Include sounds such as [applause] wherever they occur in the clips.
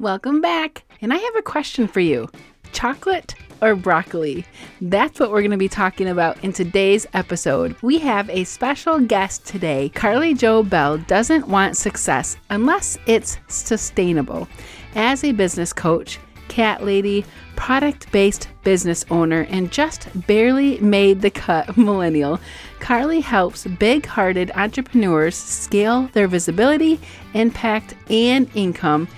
Welcome back. And I have a question for you chocolate or broccoli? That's what we're going to be talking about in today's episode. We have a special guest today. Carly Jo Bell doesn't want success unless it's sustainable. As a business coach, cat lady, product based business owner, and just barely made the cut [laughs] millennial, Carly helps big hearted entrepreneurs scale their visibility, impact, and income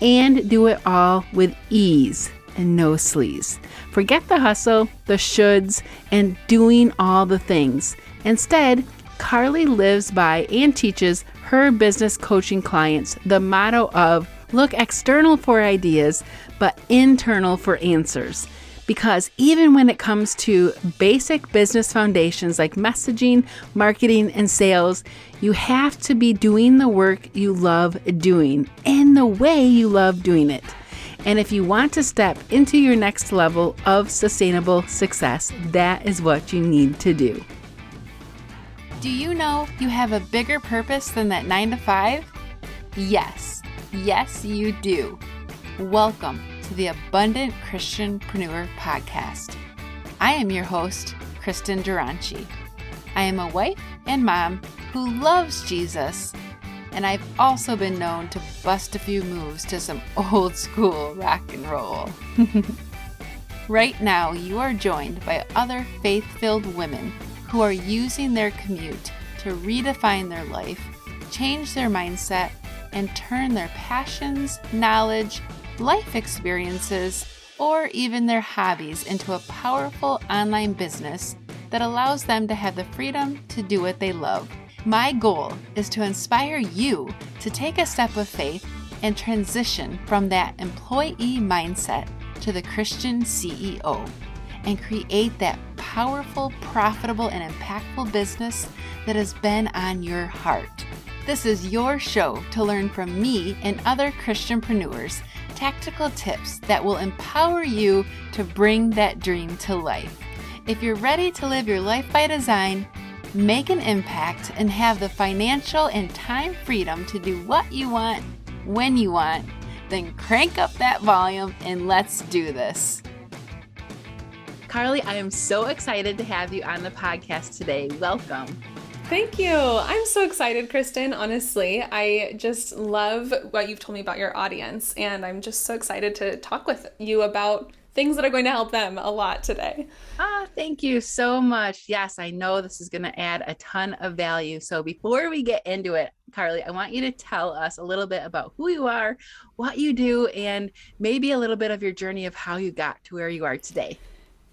and do it all with ease and no sleaze. Forget the hustle, the shoulds, and doing all the things. Instead, Carly lives by and teaches her business coaching clients the motto of look external for ideas, but internal for answers. Because even when it comes to basic business foundations like messaging, marketing, and sales, you have to be doing the work you love doing and the way you love doing it. And if you want to step into your next level of sustainable success, that is what you need to do. Do you know you have a bigger purpose than that 9 to 5? Yes. Yes, you do. Welcome to the Abundant Christianpreneur podcast. I am your host, Kristin Dronchi. I am a wife and mom who loves Jesus, and I've also been known to bust a few moves to some [laughs] old school rock and roll. [laughs] right now, you are joined by other faith filled women who are using their commute to redefine their life, change their mindset, and turn their passions, knowledge, life experiences, or even their hobbies into a powerful online business that allows them to have the freedom to do what they love. My goal is to inspire you to take a step of faith and transition from that employee mindset to the Christian CEO and create that powerful, profitable, and impactful business that has been on your heart. This is your show to learn from me and other Christianpreneurs tactical tips that will empower you to bring that dream to life. If you're ready to live your life by design, make an impact, and have the financial and time freedom to do what you want when you want, then crank up that volume and let's do this. Carly, I am so excited to have you on the podcast today. Welcome. Thank you. I'm so excited, Kristin. Honestly, I just love what you've told me about your audience, and I'm just so excited to talk with you about things that are going to help them a lot today. Ah, thank you so much. Yes, I know this is going to add a ton of value. So before we get into it, Carly, I want you to tell us a little bit about who you are, what you do, and maybe a little bit of your journey of how you got to where you are today.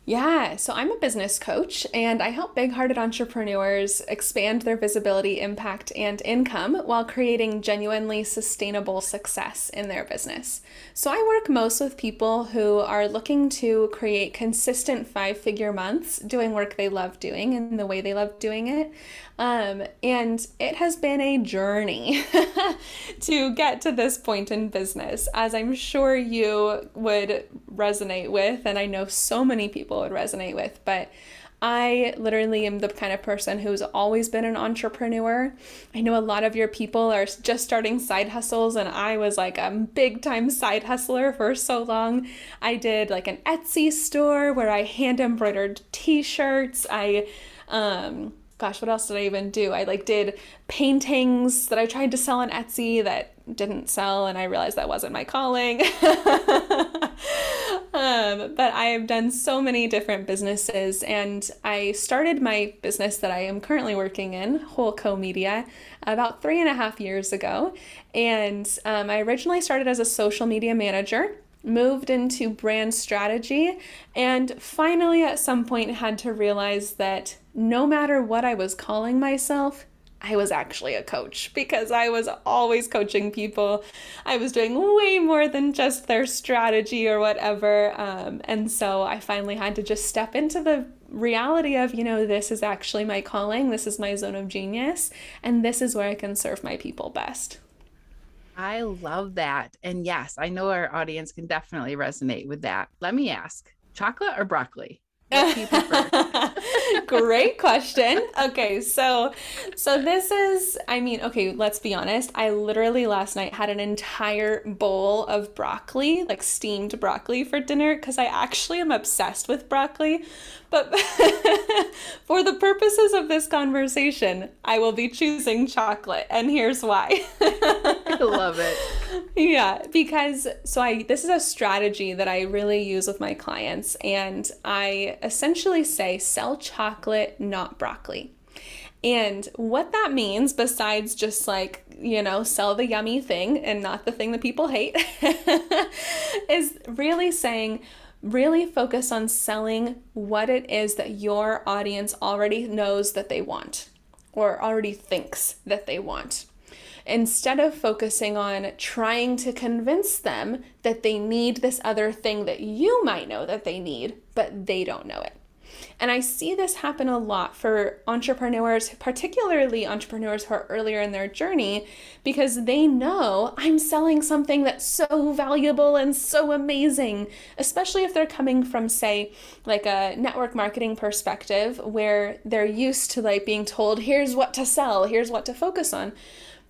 Yeah, so I'm a business coach and I help big hearted entrepreneurs expand their visibility, impact, and income while creating genuinely sustainable success in their business. So I work most with people who are looking to create consistent five figure months doing work they love doing and the way they love doing it. Um, and it has been a journey [laughs] to get to this point in business, as I'm sure you would resonate with, and I know so many people would resonate with. But I literally am the kind of person who's always been an entrepreneur. I know a lot of your people are just starting side hustles, and I was like a big time side hustler for so long. I did like an Etsy store where I hand embroidered t shirts. I, um, gosh, what else did I even do? I like did paintings that I tried to sell on Etsy that didn't sell, and I realized that wasn't my calling. [laughs] um, but I have done so many different businesses, and I started my business that I am currently working in, Wholeco Media, about three and a half years ago. And um, I originally started as a social media manager moved into brand strategy, and finally, at some point, had to realize that no matter what I was calling myself, I was actually a coach because I was always coaching people. I was doing way more than just their strategy or whatever. Um, and so I finally had to just step into the reality of, you know, this is actually my calling, this is my zone of genius, and this is where I can serve my people best. I love that. And yes, I know our audience can definitely resonate with that. Let me ask chocolate or broccoli? What do you [laughs] prefer? Great question. Okay, so so this is I mean, okay, let's be honest. I literally last night had an entire bowl of broccoli, like steamed broccoli for dinner cuz I actually am obsessed with broccoli. But [laughs] for the purposes of this conversation, I will be choosing chocolate and here's why. [laughs] I love it. Yeah, because so I this is a strategy that I really use with my clients and I essentially say sell chocolate, not broccoli. And what that means, besides just like, you know, sell the yummy thing and not the thing that people hate, [laughs] is really saying, really focus on selling what it is that your audience already knows that they want or already thinks that they want instead of focusing on trying to convince them that they need this other thing that you might know that they need, but they don't know it. And I see this happen a lot for entrepreneurs, particularly entrepreneurs who are earlier in their journey, because they know I'm selling something that's so valuable and so amazing, especially if they're coming from, say, like a network marketing perspective where they're used to like being told, here's what to sell, here's what to focus on.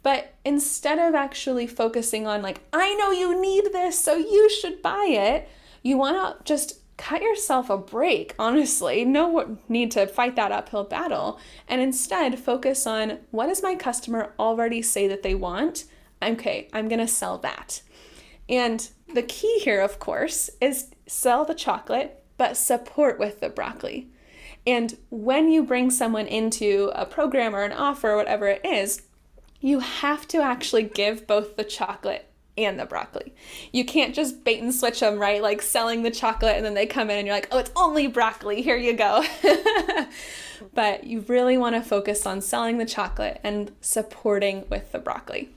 But instead of actually focusing on, like, I know you need this, so you should buy it, you want to just cut yourself a break, honestly. No need to fight that uphill battle. And instead, focus on what does my customer already say that they want? Okay, I'm going to sell that. And the key here, of course, is sell the chocolate, but support with the broccoli. And when you bring someone into a program or an offer or whatever it is, you have to actually give both the chocolate and the broccoli. You can't just bait and switch them, right? Like selling the chocolate and then they come in and you're like, oh, it's only broccoli. Here you go. [laughs] but you really want to focus on selling the chocolate and supporting with the broccoli.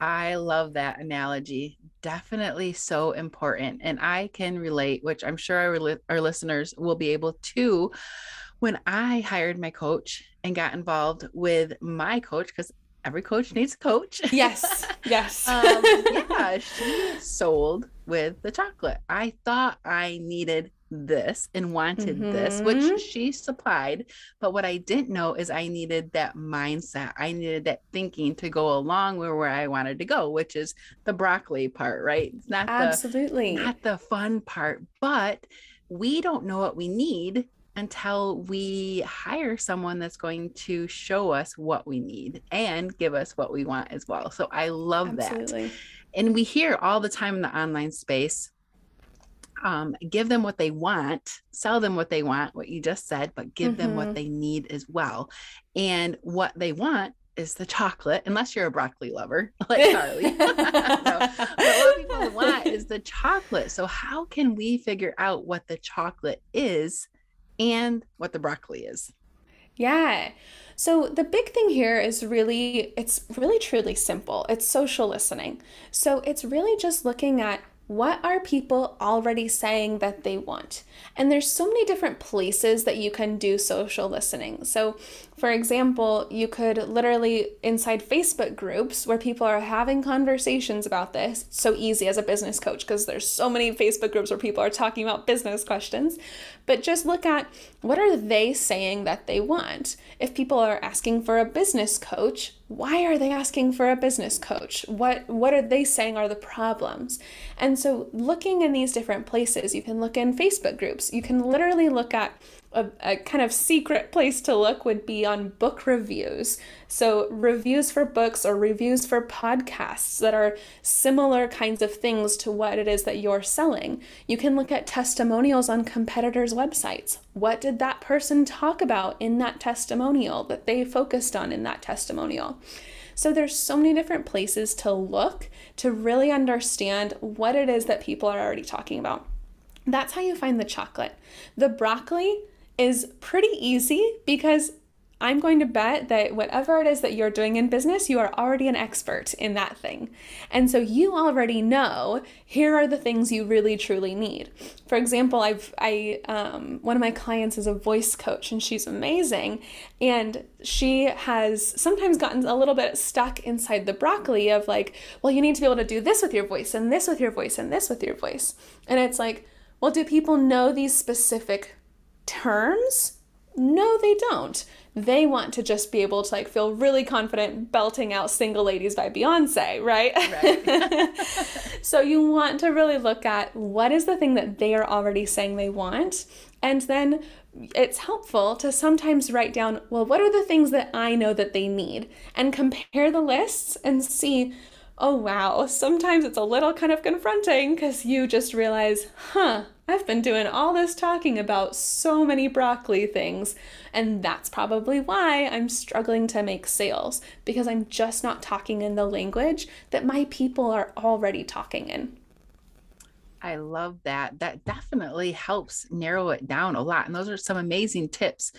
I love that analogy. Definitely so important. And I can relate, which I'm sure our, our listeners will be able to. When I hired my coach and got involved with my coach, because every coach needs a coach. Yes. [laughs] Yes. um, yeah, [laughs] she sold with the chocolate. I thought I needed this and wanted mm-hmm. this, which mm-hmm. she supplied. But what I didn't know is I needed that mindset. I needed that thinking to go along with where I wanted to go, which is the broccoli part, right? It's not absolutely the, not the fun part, but we don't know what we need until we hire someone that's going to show us what we need and give us what we want as well. So I love Absolutely. that. And we hear all the time in the online space um, give them what they want, sell them what they want, what you just said, but give mm-hmm. them what mm-hmm. they need as well. And what they want is the chocolate, unless you're a broccoli lover [laughs] like Carly. [laughs] so, but what people want is the chocolate. So, how can we figure out what the chocolate is and what the broccoli is. Yeah. So the big thing here is really it's really truly simple. It's social listening. So it's really just looking at what are people already saying that they want? And there's so many different places that you can do social listening. So, for example, you could literally inside Facebook groups where people are having conversations about this. It's so easy as a business coach because there's so many Facebook groups where people are talking about business questions. But just look at what are they saying that they want? If people are asking for a business coach, why are they asking for a business coach? What what are they saying are the problems? And so looking in these different places, you can look in Facebook groups. You can literally look at a, a, kind of secret place to look would be on book reviews. So, reviews for books or reviews for podcasts that are similar kinds of things to what it is that you're selling. You can look at testimonials on competitors' websites. What did that person talk about in that testimonial that they focused on in that testimonial? So, there's so many different places to look to really understand what it is that people are already talking about. That's how you find the chocolate. The broccoli, is pretty easy because I'm going to bet that whatever it is that you're doing in business, you are already an expert in that thing. And so you already know here are the things you really truly need. For example, I've I um, one of my clients is a voice coach and she's amazing, and she has sometimes gotten a little bit stuck inside the broccoli of like, well, you need to be able to do this with your voice and this with your voice and this with your voice, and it's like, well, do people know these specific terms No, they don't. They want to just be able to like feel really confident belting out Single Ladies by Beyonce, right? right. [laughs] [laughs] so you want to really look at what is the thing that they are already saying they want and then it's helpful to sometimes write down, well, what are the things that I know that they need? And compare the lists and see, oh, wow, sometimes it's a little kind of confronting because you just realize, huh, I've been doing all this talking about so many broccoli things, and that's probably why I'm struggling to make sales because I'm just not talking in the language that my people are already talking in. I love that. That definitely helps narrow it down a lot. And those are some amazing tips.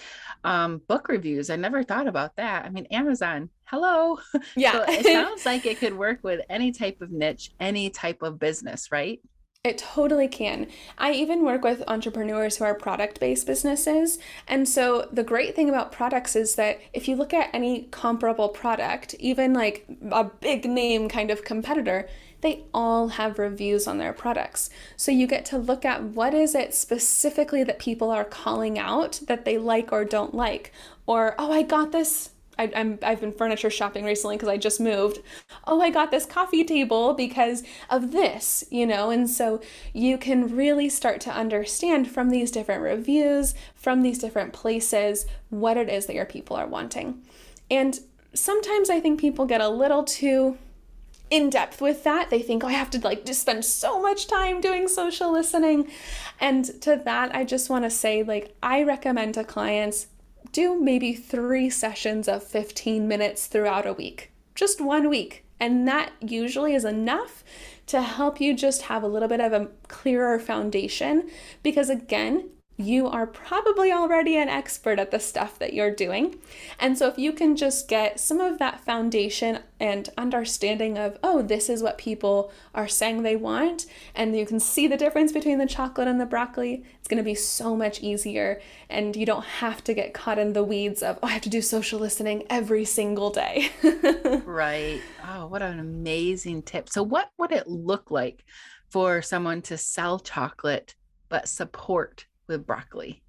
Um, book reviews, I never thought about that. I mean, Amazon, hello. [laughs] Yeah. so it [laughs] sounds like it could work with any type of niche, any type of business, right? It totally can. I even work with entrepreneurs who are product based businesses. And so the great thing about products is that if you look at any comparable product, even like a big name kind of competitor, they all have reviews on their products. So you get to look at what is it specifically that people are calling out that they like or don't like. Or, oh, I got this I, am I've been furniture shopping recently because I just moved. Oh, I got this coffee table because of this, you know, and so you can really start to understand from these different reviews, from these different places, what it is that your people are wanting. And sometimes I think people get a little too in depth with that. They think, oh, I have to like just spend so much time doing social listening. And to that, I just want to say, like, I recommend to clients do maybe three sessions of 15 minutes throughout a week, just one week. And that usually is enough to help you just have a little bit of a clearer foundation because, again, you are probably already an expert at the stuff that you're doing. And so, if you can just get some of that foundation and understanding of, oh, this is what people are saying they want, and you can see the difference between the chocolate and the broccoli, it's going to be so much easier. And you don't have to get caught in the weeds of, oh, I have to do social listening every single day. [laughs] right. Oh, what an amazing tip. So, what would it look like for someone to sell chocolate but support? With broccoli?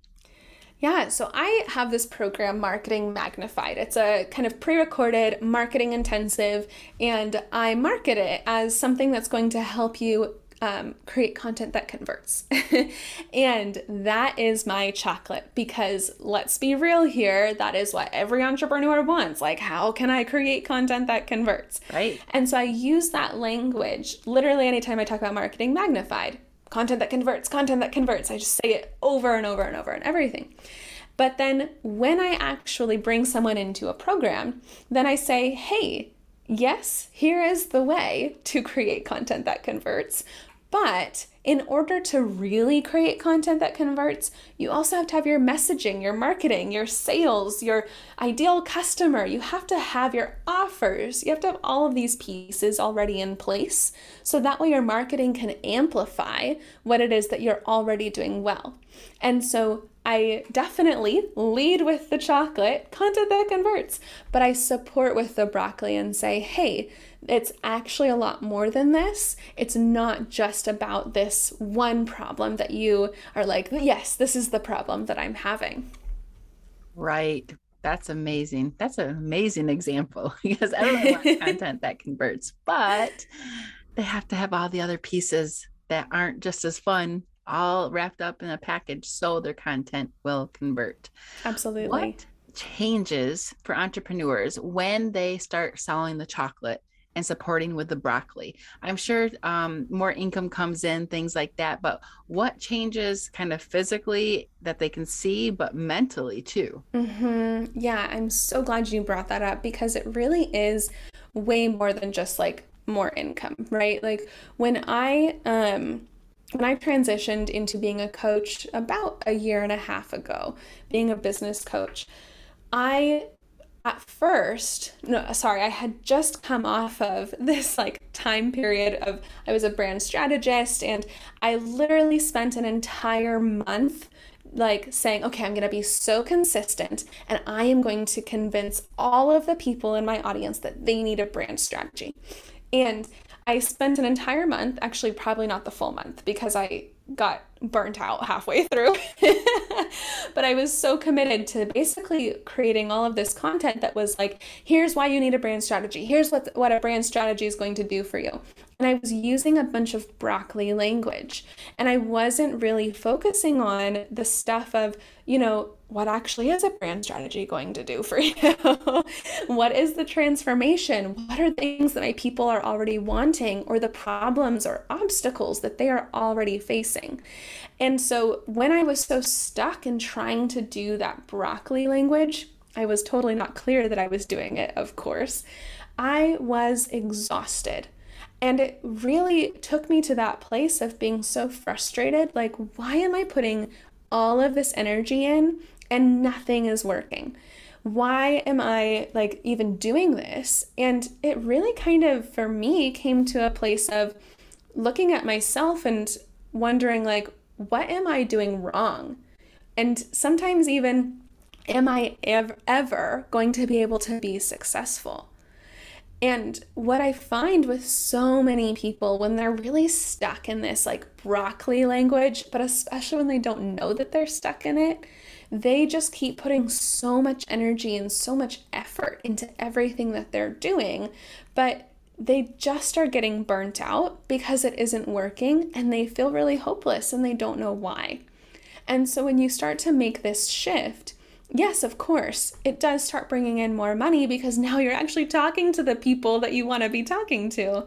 Yeah, so I have this program, Marketing Magnified. It's a kind of pre recorded, marketing intensive, and I market it as something that's going to help you um, create content that converts. [laughs] and that is my chocolate because let's be real here, that is what every entrepreneur wants. Like, how can I create content that converts? Right. And so I use that language literally anytime I talk about marketing magnified content that converts, content that converts. I just say it over and over and over and everything. But then when I actually bring someone into a program, then I say, hey, yes, here is the way to create content that converts. But in order to really create content that converts, you also have to have your messaging, your marketing, your sales, your ideal customer. You have to have your offers. You have to have all of these pieces already in place so that way your marketing can amplify what it is that you're already doing well. And so I definitely lead with the chocolate, content that converts, but I support with the broccoli and say, hey, it's actually a lot more than this. It's not just about this one problem that you are like, yes, this is the problem that I'm having. Right. That's amazing. That's an amazing example [laughs] because everyone wants [laughs] content that converts, but they have to have all the other pieces that aren't just as fun all wrapped up in a package so their content will convert. Absolutely. What changes for entrepreneurs when they start selling the chocolate and supporting with the broccoli. I'm sure um, more income comes in, things like that. But what changes kind of physically that they can see, but mentally too? Mm-hmm. Yeah, I'm so glad you brought that up because it really is way more than just like more income, right? Like when I, um, when I transitioned into being a coach about a year and a half ago, being a business coach, I at first, no, sorry, I had just come off of [laughs] this like time period of I was a brand strategist and I literally spent an entire month like saying, okay, I'm going to be so consistent and I am going to convince all of the people in my audience that they need a brand strategy. And I spent an entire month, actually, probably not the full month because I got burnt out halfway [laughs] through. but I was so committed to basically creating all of this content that was like, here's why you need a brand strategy. Here's what what a brand strategy is going to do for you. And I was using a bunch of broccoli language. And I wasn't really focusing on the stuff of, you know, what actually is a brand strategy going to do for [laughs] you? what is the transformation? What are things that my people are already wanting or the problems or obstacles that they are already facing? And so when I was so stuck in trying to do that broccoli language, I was totally not clear that I was doing it, of course. I was exhausted. And it really took me to that place of being so frustrated. Like, why am I putting all of this energy in and nothing is working? Why am I like even doing this? And it really kind of, for me, came to a place of looking at myself and wondering, like, what am I doing wrong? And sometimes even, am I ever, ever going to be able to be successful? And what I find with so many people when they're really stuck in this like broccoli language, but especially when they don't know that they're stuck in it, they just keep putting so much energy and so much effort into everything that they're doing, but they just are getting burnt out because it isn't working and they feel really hopeless and they don't know why. And so when you start to make this shift, yes, of course, it does start bringing in more money because now you're actually talking to the people that you want to be talking to.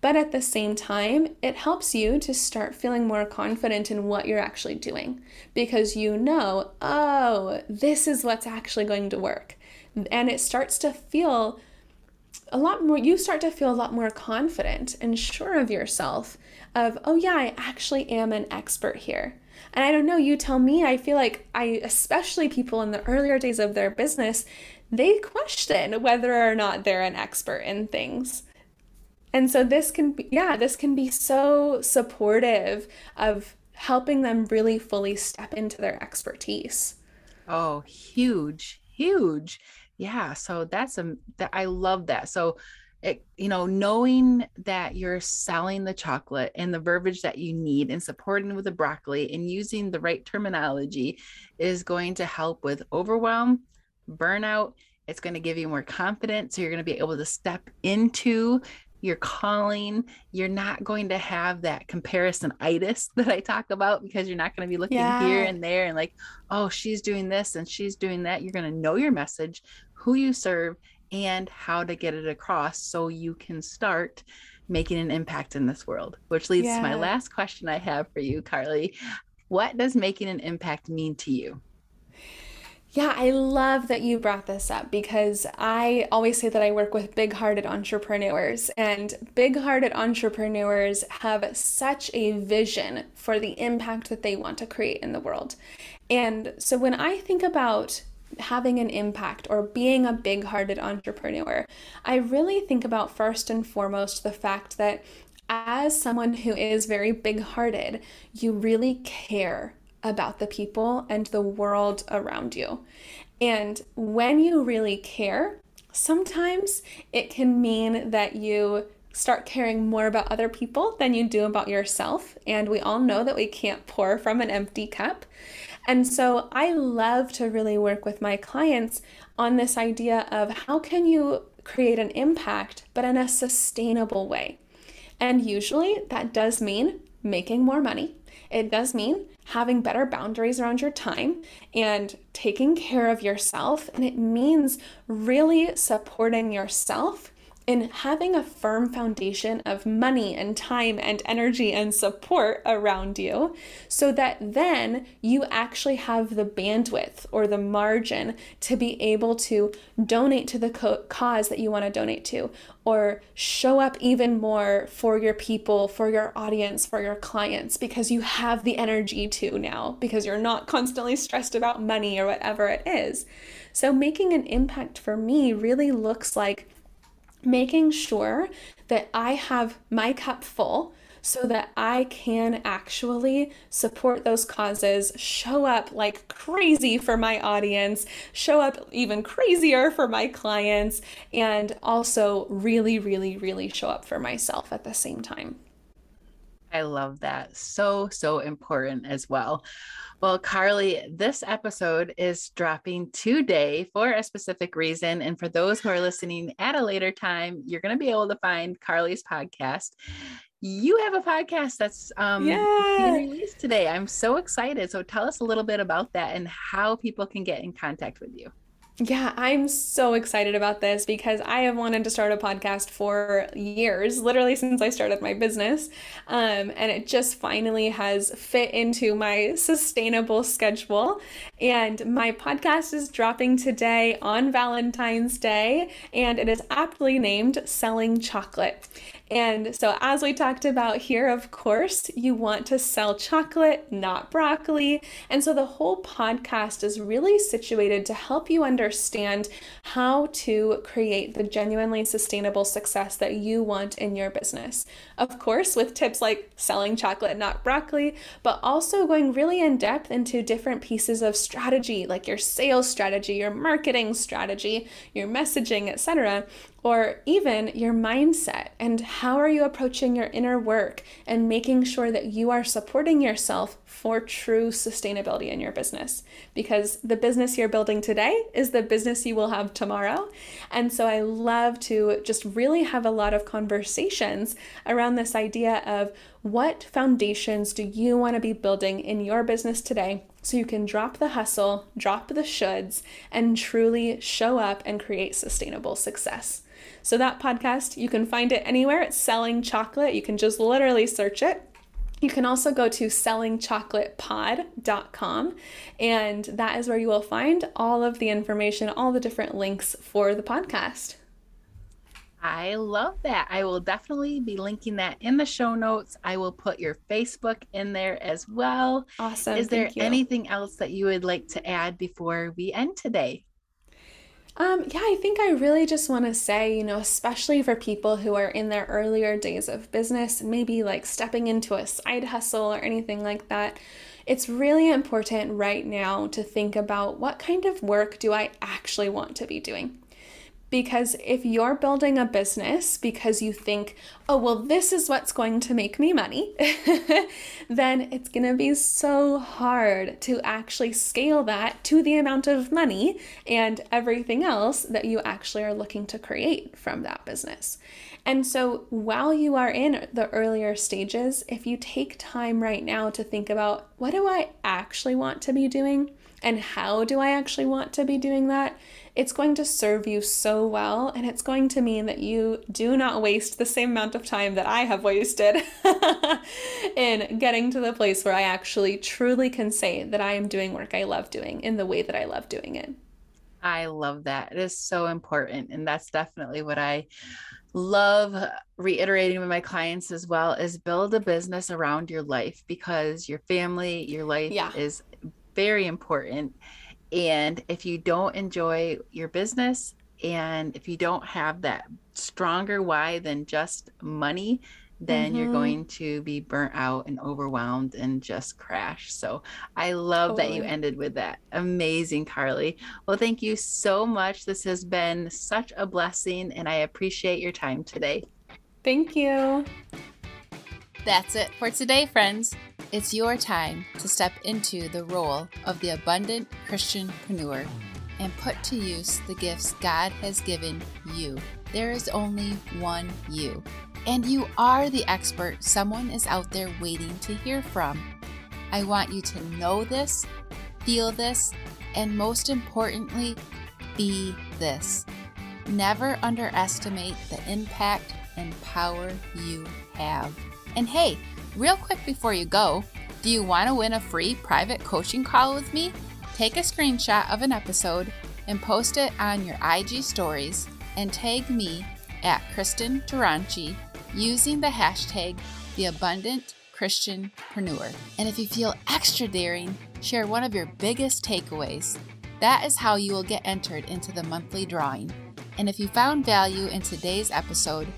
But at the same time, it helps you to start feeling more confident in what you're actually doing because you know, oh, this is what's actually going to work. And it starts to feel a lot more you start to feel a lot more confident and sure of yourself of oh yeah i actually am an expert here and i don't know you tell me i feel like i especially people in the earlier days of their business they question whether or not they're an expert in things and so this can be yeah this can be so supportive of helping them really fully step into their expertise. Oh huge huge. Yeah so that's a that i love that. So it, you know knowing that you're selling the chocolate and the verbiage that you need and supporting with the broccoli and using the right terminology is going to help with overwhelm burnout. It's going to give you more confidence so you're going to be able to step into your calling you're not going to have that comparison itis [laughs] that i talk about because you're not going to be looking yeah. here and there and like oh she's doing this and she's doing that you're going to know your message who you serve, and how to get it across so you can start making an impact in this world. Which leads yeah. to my last question I have for you, Carly. What does making an impact mean to you? Yeah, I love that you brought this up because I always say that I work with big hearted entrepreneurs, and big hearted entrepreneurs have such a vision for the impact that they want to create in the world. And so when I think about having an impact or being a big hearted entrepreneur, I really think about first and foremost the fact that as someone who is very big hearted, you really care about the people and the world around you. And when you really care, sometimes it can mean that you start caring more about other people than you do about yourself. And we all know that we can't pour from an empty cup. And so I love to really work with my clients on this idea of how can you create an impact, but in a sustainable way. And usually that does mean making more money. It does mean having better boundaries around your time and taking care of yourself. And it means really supporting yourself in having a firm foundation of money and time and energy and support around you so that then you actually have the bandwidth or the margin to be able to donate to the co- cause that you want to donate to or show up even more for your people, for your audience, for your clients because you have the energy to now because you're not constantly stressed about money or whatever it is. So making an impact for me really looks like making sure that I have my cup full so that I can actually support those causes, show up like crazy for my audience, show up even crazier for my clients, and also really, really, really show up for myself at the same time. I love that. So, so important as well. Well, Carly, this episode is dropping today for a specific reason. And for those who are listening at a later time, you're going to be able to find Carly's podcast. You have a podcast that's um, yeah. being released today. I'm so excited. So tell us a little bit about that and how people can get in contact with you. Yeah, I'm so excited about this because I have wanted to start a podcast for years, literally since I started my business. Um, and it just finally has fit into my sustainable schedule. And my podcast is dropping today on Valentine's Day, and it is aptly named Selling Chocolate. And so, as we talked about here, of course, you want to sell chocolate, not broccoli. And so, the whole podcast is really situated to help you understand how to create the genuinely sustainable success that you want in your business. Of course, with tips like selling chocolate, not broccoli, but also going really in depth into different pieces of strategy, like your sales strategy, your marketing strategy, your messaging, etc or even your mindset and how are you approaching your inner work and making sure that you are supporting yourself for true sustainability in your business because the business you're building today is the business you will have tomorrow and so i love to just really have a lot of conversations around this idea of what foundations do you want to be building in your business today so you can drop the hustle, drop the shoulds, and truly show up and create sustainable success. So, that podcast, you can find it anywhere. It's Selling Chocolate. You can just literally search it. You can also go to sellingchocolatepod.com, and that is where you will find all of the information, all the different links for the podcast. I love that. I will definitely be linking that in the show notes. I will put your Facebook in there as well. Awesome. Is there anything else that you would like to add before we end today? Um, yeah, I think I really just want to say, you know, especially for people who are in their earlier days of business, maybe like stepping into a side hustle or anything like that, it's really important right now to think about what kind of work do I actually want to be doing? Because if you're building a business because you think, oh, well, this is what's going to make me money, [laughs] then it's going to be so hard to actually scale that to the amount of money and everything else that you actually are looking to create from that business. And so while you are in the earlier stages, if you take time right now to think about what do I actually want to be doing and how do I actually want to be doing that, it's going to serve you so well. And it's going to mean that you do not waste the same amount of time that I have wasted [laughs] in getting to the place where I actually truly can say that I am doing work I love doing in the way that I love doing it. I love that. It is so important. And that's definitely what I love reiterating with my clients as well is build a business around your life because your family, your life yeah. is very important and if you don't enjoy your business and if you don't have that stronger why than just money, then mm-hmm. you're going to be burnt out and overwhelmed and just crash. So I love totally. that you ended with that. Amazing, Carly. Well, thank you so much. This has been such a blessing, and I appreciate your time today. Thank you. That's it for today, friends. It's your time to step into the role of the abundant Christianpreneur and put to use the gifts God has given you. There is only one you, and you are the expert someone is out there waiting to hear from. I want you to know this, feel this, and most importantly, be this. Never underestimate the impact and power you have. And hey, Real quick before you go, do you want to win a free private coaching call with me? Take a screenshot of an episode and post it on your IG stories and tag me at Kristin Dronchi using the hashtag The Abundant Christianpreneur. And if you feel extra daring, share one of your biggest takeaways. That is how you will get entered into the monthly drawing. And if you found value in today's episode,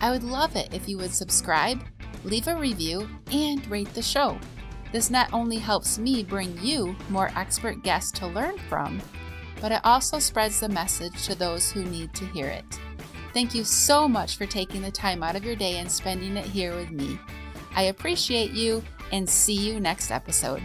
I would love it if you would subscribe leave a review, and rate the show. This not only helps me bring you more expert guests to learn from, but it also spreads the message to those who need to hear it. Thank you so much for taking the time out of your day and spending it here with me. I appreciate you and see you next episode.